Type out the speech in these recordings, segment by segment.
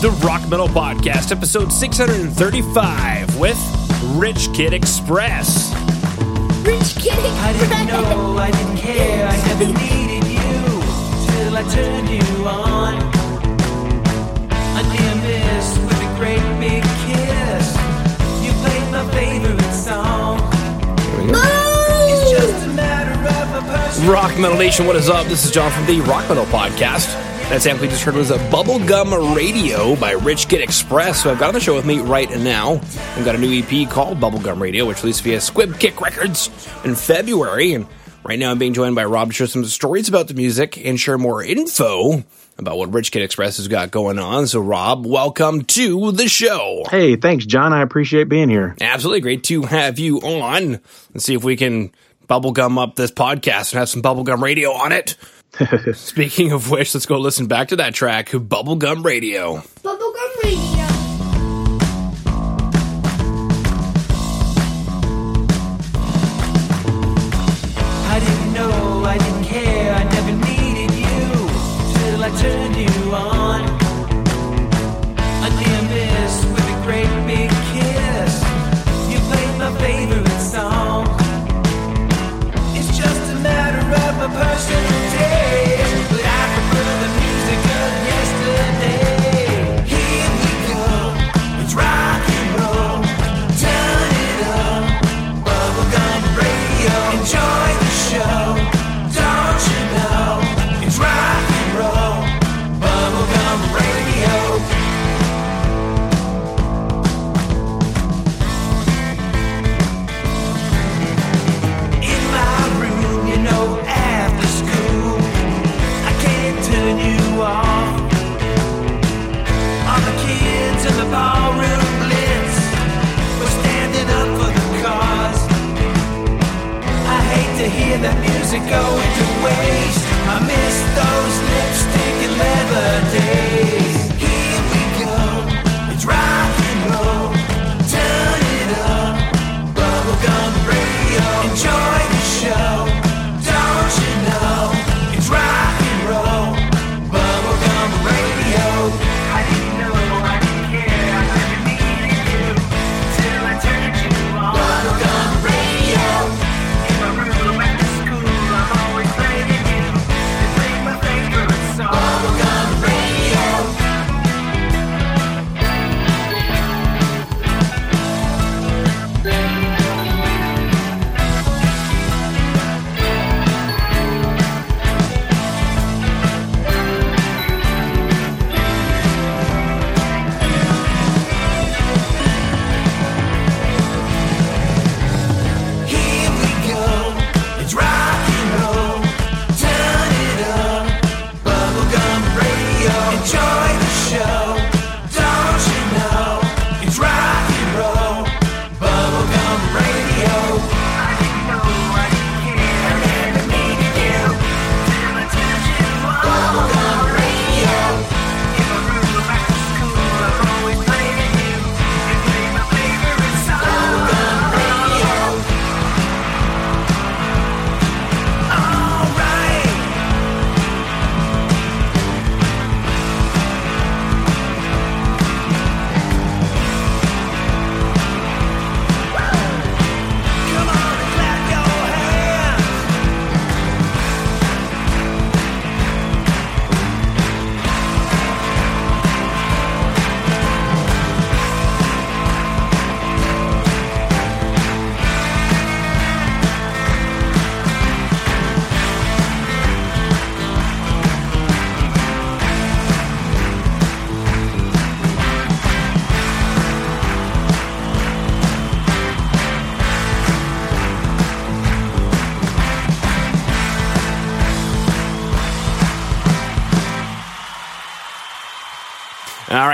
the Rock Metal Podcast, episode 635, with Rich Kid Express. Rich Kid Express. I didn't know, I didn't care, I never needed you till I turned you on. A near miss with a great big kiss. You played my favorite song. It's just a matter of a person. Rock Metal Nation, what is up? This is John from the Rock Metal Podcast. That sample you just heard was a Bubblegum Radio by Rich Kid Express, who I've got on the show with me right now. I've got a new EP called Bubblegum Radio, which released via Squib Kick Records in February. And right now I'm being joined by Rob to share some stories about the music and share more info about what Rich Kid Express has got going on. So, Rob, welcome to the show. Hey, thanks, John. I appreciate being here. Absolutely great to have you on. Let's see if we can bubblegum up this podcast and have some bubblegum radio on it. Speaking of which, let's go listen back to that track, Bubblegum Radio. Bubblegum Radio.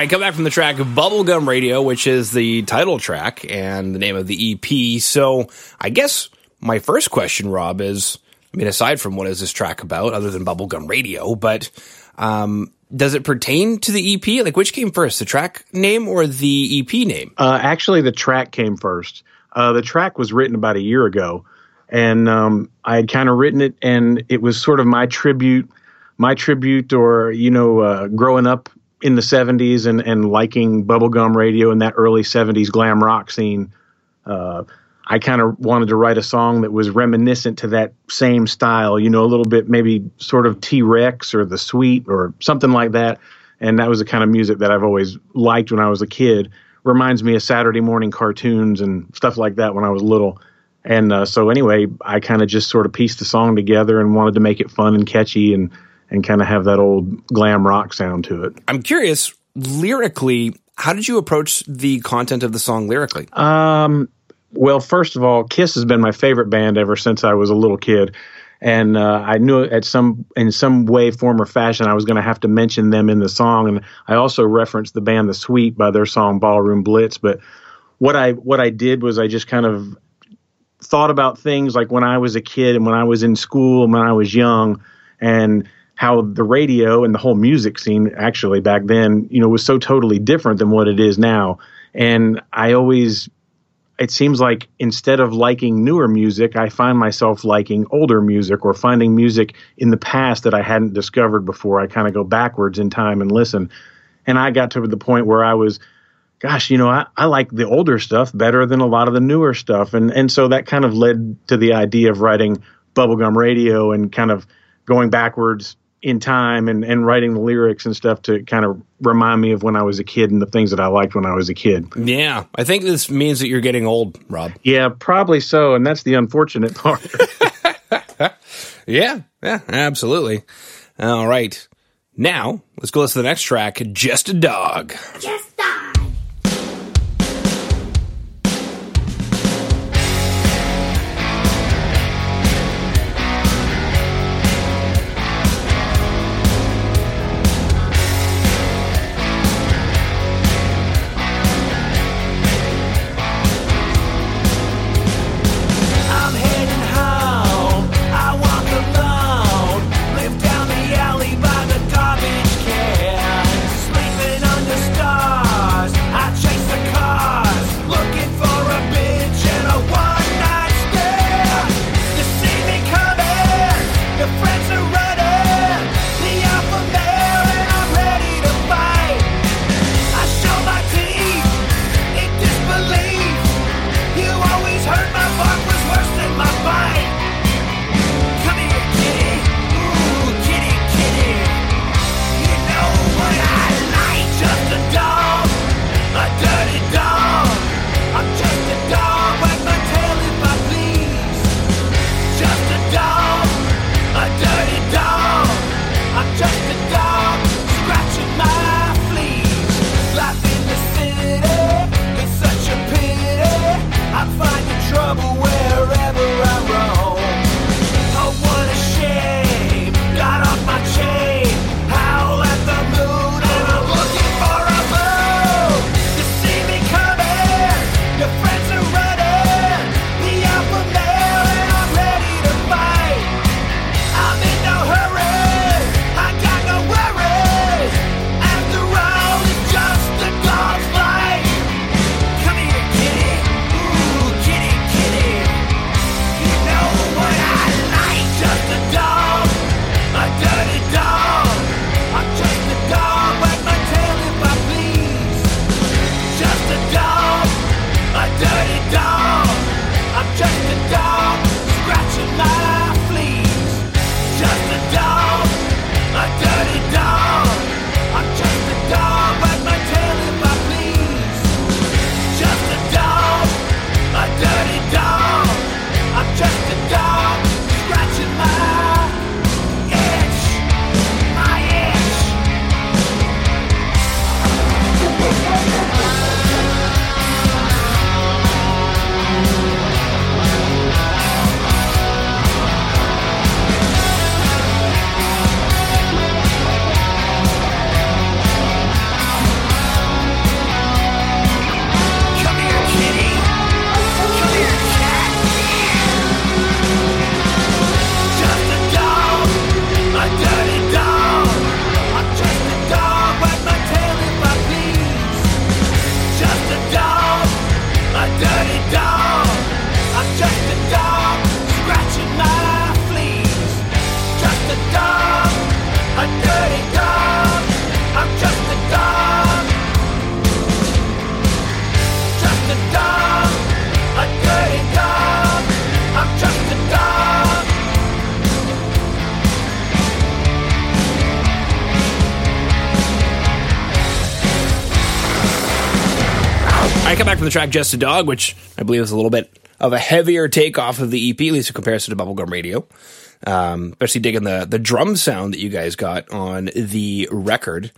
Right, come back from the track Bubblegum Radio, which is the title track and the name of the EP. So I guess my first question, Rob, is I mean, aside from what is this track about, other than Bubblegum Radio, but um, does it pertain to the EP? Like, which came first, the track name or the EP name? Uh, actually, the track came first. Uh, the track was written about a year ago, and um, I had kind of written it, and it was sort of my tribute, my tribute, or you know, uh, growing up in the 70s and, and liking bubblegum radio and that early 70s glam rock scene, uh, I kind of wanted to write a song that was reminiscent to that same style, you know, a little bit maybe sort of T Rex or The Sweet or something like that. And that was the kind of music that I've always liked when I was a kid. Reminds me of Saturday morning cartoons and stuff like that when I was little. And uh, so, anyway, I kind of just sort of pieced the song together and wanted to make it fun and catchy and, and kind of have that old glam rock sound to it. I'm curious, lyrically, how did you approach the content of the song lyrically? Um, well, first of all, Kiss has been my favorite band ever since I was a little kid, and uh, I knew at some in some way, form, or fashion I was going to have to mention them in the song. And I also referenced the band The Sweet by their song Ballroom Blitz. But what I what I did was I just kind of thought about things like when I was a kid and when I was in school and when I was young, and how the radio and the whole music scene actually back then, you know, was so totally different than what it is now. And I always it seems like instead of liking newer music, I find myself liking older music or finding music in the past that I hadn't discovered before. I kind of go backwards in time and listen. And I got to the point where I was, gosh, you know, I, I like the older stuff better than a lot of the newer stuff. And, and so that kind of led to the idea of writing Bubblegum Radio and kind of going backwards in time and, and writing the lyrics and stuff to kind of remind me of when I was a kid and the things that I liked when I was a kid. Yeah, I think this means that you're getting old, Rob. Yeah, probably so, and that's the unfortunate part. yeah, yeah, absolutely. All right. Now, let's go listen to the next track, Just a Dog. Just the track Just a Dog, which I believe is a little bit of a heavier takeoff of the EP, at least in comparison to Bubblegum Radio. Um, especially digging the the drum sound that you guys got on the record.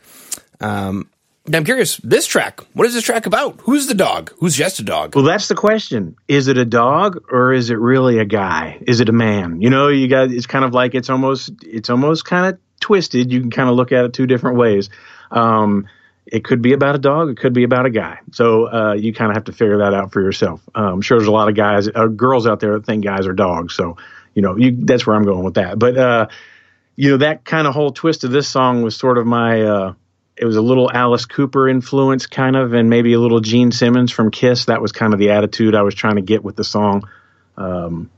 Um, now I'm curious, this track, what is this track about? Who's the dog? Who's just a dog? Well, that's the question. Is it a dog or is it really a guy? Is it a man? You know, you got it's kind of like it's almost it's almost kind of twisted. You can kind of look at it two different ways. Um, it could be about a dog. It could be about a guy. So uh, you kind of have to figure that out for yourself. Um, I'm sure there's a lot of guys, uh, girls out there that think guys are dogs. So you know, you, that's where I'm going with that. But uh, you know, that kind of whole twist of this song was sort of my. Uh, it was a little Alice Cooper influence, kind of, and maybe a little Gene Simmons from Kiss. That was kind of the attitude I was trying to get with the song, um,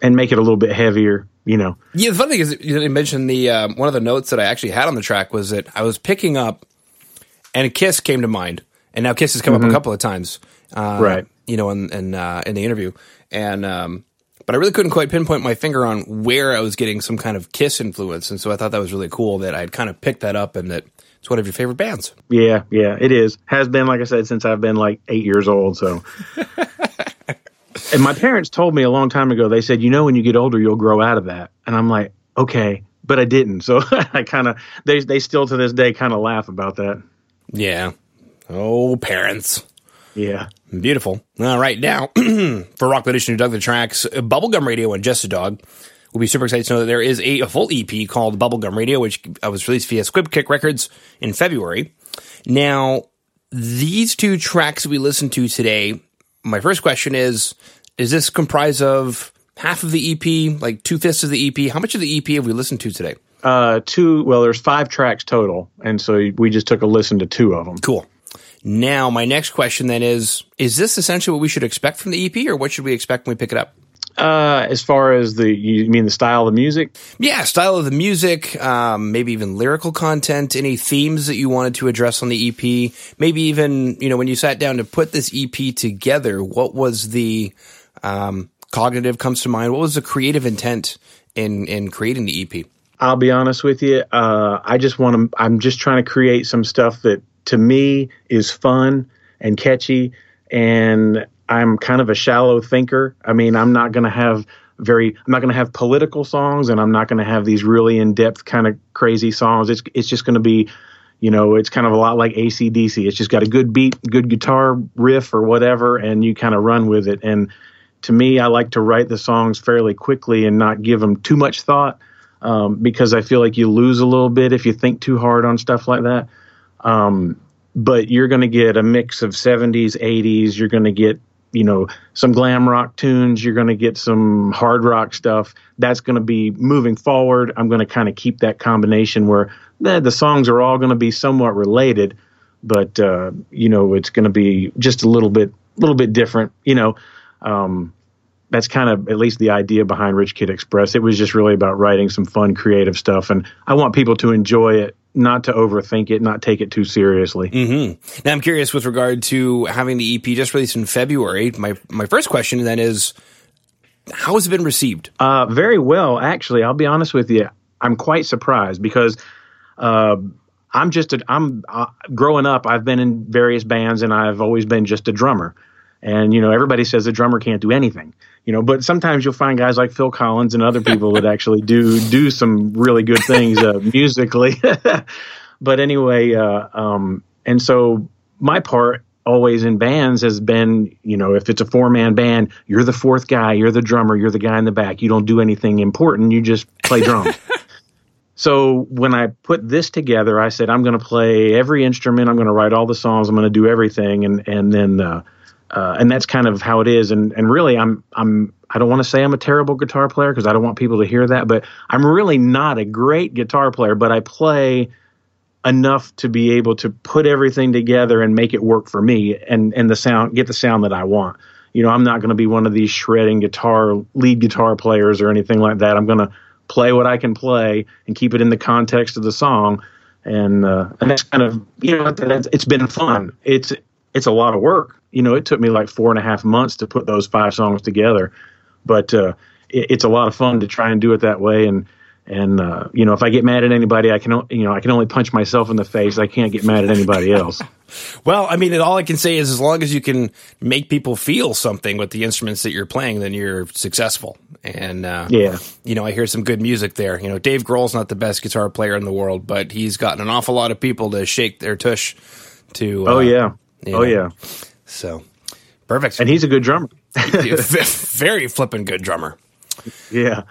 and make it a little bit heavier. You know, Yeah, the funny thing is, you mentioned the um, one of the notes that I actually had on the track was that I was picking up, and Kiss came to mind, and now Kiss has come up a couple of times, uh, Mm-hmm. Right. You know, in in, uh, in the interview, and um, but I really couldn't quite pinpoint my finger on where I was getting some kind of Kiss influence, and so I thought that was really cool that I'd kind of picked that up, and that it's one of your favorite bands. Yeah, yeah, it is. Has been, like I said, since I've been like eight years old. So, and my parents told me a long time ago. They said, you know, when you get older, you'll grow out of that. And I'm like, okay, but I didn't. So I kind of they they still to this day kind of laugh about that. Yeah. Oh, parents. Yeah. Beautiful. All right, now for Rock Edition who dug the tracks, Bubblegum Radio and Just a Dog. We'll be super excited to know that there is a, a full EP called Bubblegum Radio, which uh, was released via Squib Kick Records in February. Now, these two tracks we listened to today, my first question is Is this comprised of half of the EP, like two fifths of the EP? How much of the EP have we listened to today? Uh, two. Well, there's five tracks total, and so we just took a listen to two of them. Cool. Now, my next question then is Is this essentially what we should expect from the EP, or what should we expect when we pick it up? Uh, as far as the you mean the style of the music? Yeah, style of the music, um, maybe even lyrical content, any themes that you wanted to address on the EP, maybe even, you know, when you sat down to put this EP together, what was the um, cognitive comes to mind? What was the creative intent in, in creating the EP? I'll be honest with you. Uh, I just want to. I'm just trying to create some stuff that to me is fun and catchy, and I'm kind of a shallow thinker. I mean, I'm not going to have very. I'm not going to have political songs, and I'm not going to have these really in depth kind of crazy songs. It's it's just going to be. You know, it's kind of a lot like ACDC. It's just got a good beat, good guitar riff or whatever, and you kind of run with it. And to me, I like to write the songs fairly quickly and not give them too much thought um, because I feel like you lose a little bit if you think too hard on stuff like that. Um, but you're going to get a mix of 70s, 80s. You're going to get, you know, some glam rock tunes. You're going to get some hard rock stuff. That's going to be moving forward. I'm going to kind of keep that combination where the, the songs are all going to be somewhat related, but, uh, you know, it's going to be just a little bit, a little bit different, you know. Um, that's kind of at least the idea behind Rich Kid Express. It was just really about writing some fun, creative stuff, and I want people to enjoy it, not to overthink it, not take it too seriously. Mm-hmm. Now, I'm curious with regard to having the EP just released in February. My my first question then is, how has it been received? Uh, very well, actually. I'll be honest with you. I'm quite surprised because uh, I'm just a, I'm uh, growing up. I've been in various bands, and I've always been just a drummer. And you know, everybody says a drummer can't do anything. You know, but sometimes you'll find guys like Phil Collins and other people that actually do do some really good things uh, musically. but anyway, uh, um, and so my part always in bands has been, you know, if it's a four man band, you're the fourth guy, you're the drummer, you're the guy in the back. You don't do anything important. You just play drums. So when I put this together, I said I'm going to play every instrument. I'm going to write all the songs. I'm going to do everything, and and then uh, uh, and that's kind of how it is. And and really, I'm I'm I don't want to say I'm a terrible guitar player because I don't want people to hear that, but I'm really not a great guitar player. But I play enough to be able to put everything together and make it work for me and and the sound get the sound that I want. You know, I'm not going to be one of these shredding guitar lead guitar players or anything like that. I'm going to play what I can play and keep it in the context of the song. And uh, and that's kind of you know it's been fun. It's it's a lot of work. You know, it took me like four and a half months to put those five songs together, but uh, it, it's a lot of fun to try and do it that way. And and uh, you know, if I get mad at anybody, I can o- you know I can only punch myself in the face. I can't get mad at anybody else. Well, I mean, all I can say is as long as you can make people feel something with the instruments that you're playing, then you're successful. And uh, Yeah. you know, I hear some good music there. You know, Dave Grohl's not the best guitar player in the world, but he's gotten an awful lot of people to shake their tush. To Oh uh, yeah. you Oh know. yeah. So perfect. And he's a good drummer. very flippin' good drummer. yeah.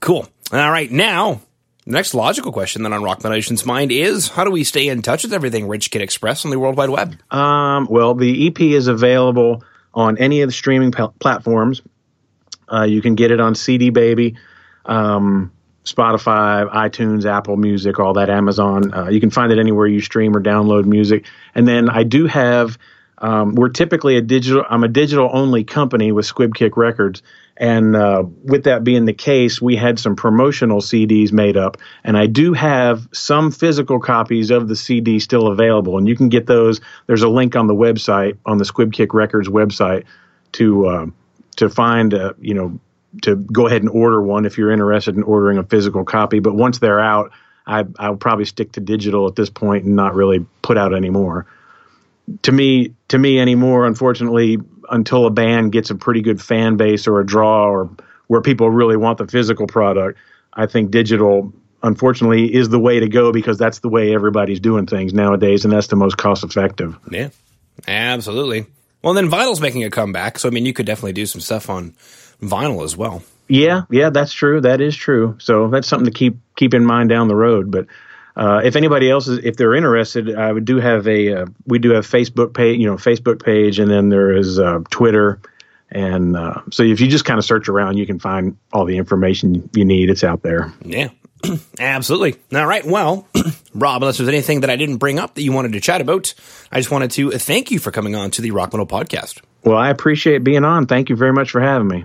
Cool. All right, now the next logical question then on Rock Metal Nation's mind is: How do we stay in touch with everything Rich Kid Express on the World Wide Web? Um, well, the EP is available on any of the streaming pl- platforms. Uh, you can get it on CD Baby, um, Spotify, iTunes, Apple Music, all that, Amazon. Uh, you can find it anywhere you stream or download music. And then I do have. Um, we're typically a digital. I'm a digital only company with Squib Kick Records, and uh, with that being the case, we had some promotional CDs made up, and I do have some physical copies of the CD still available, and you can get those. There's a link on the website on the Squib Kick Records website to uh, to find uh, you know to go ahead and order one if you're interested in ordering a physical copy. But once they're out, I, I'll probably stick to digital at this point and not really put out any more to me to me anymore unfortunately until a band gets a pretty good fan base or a draw or where people really want the physical product i think digital unfortunately is the way to go because that's the way everybody's doing things nowadays and that's the most cost effective Yeah, absolutely. Well, then vinyl's making a comeback, so I mean, you could definitely do some stuff on vinyl as well. yeah yeah that's true that is true so that's something to keep keep in mind down the road but uh, if anybody else is, if they're interested, I would do have a, uh, we do have Facebook page, you know, Facebook page, and then there is uh, Twitter, and uh, so if you just kind of search around, you can find all the information you need. It's out there. Yeah, absolutely. All right. Well, Rob, unless there's anything that I didn't bring up that you wanted to chat about, I just wanted to thank you for coming on to the Rock Metal Podcast. Well, I appreciate being on. Thank you very much for having me.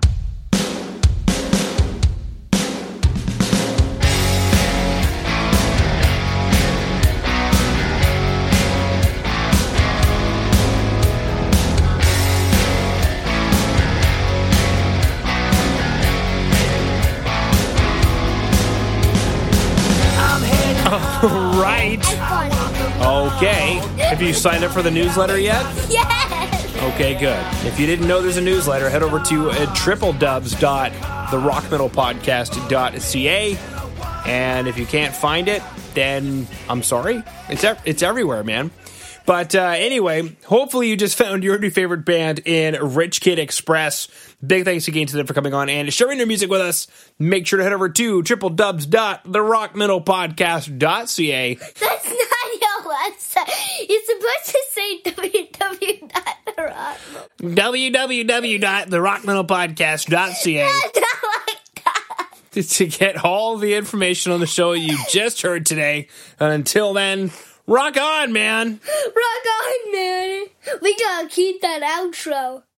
You signed up for the newsletter yet? Yes! Okay, good. If you didn't know there's a newsletter, head over to uh, tripledubs.therockmetalpodcast.ca. And if you can't find it, then I'm sorry. It's ev- it's everywhere, man. But uh, anyway, hopefully you just found your new favorite band in Rich Kid Express. Big thanks again to them for coming on and sharing their music with us. Make sure to head over to tripledubs.therockmetalpodcast.ca. That's not website. You're supposed to say www.therock. www.therockmetalpodcast.ca. Not like that. to get all the information on the show you just heard today. And until then, rock on, man. Rock on, man. We gotta keep that outro.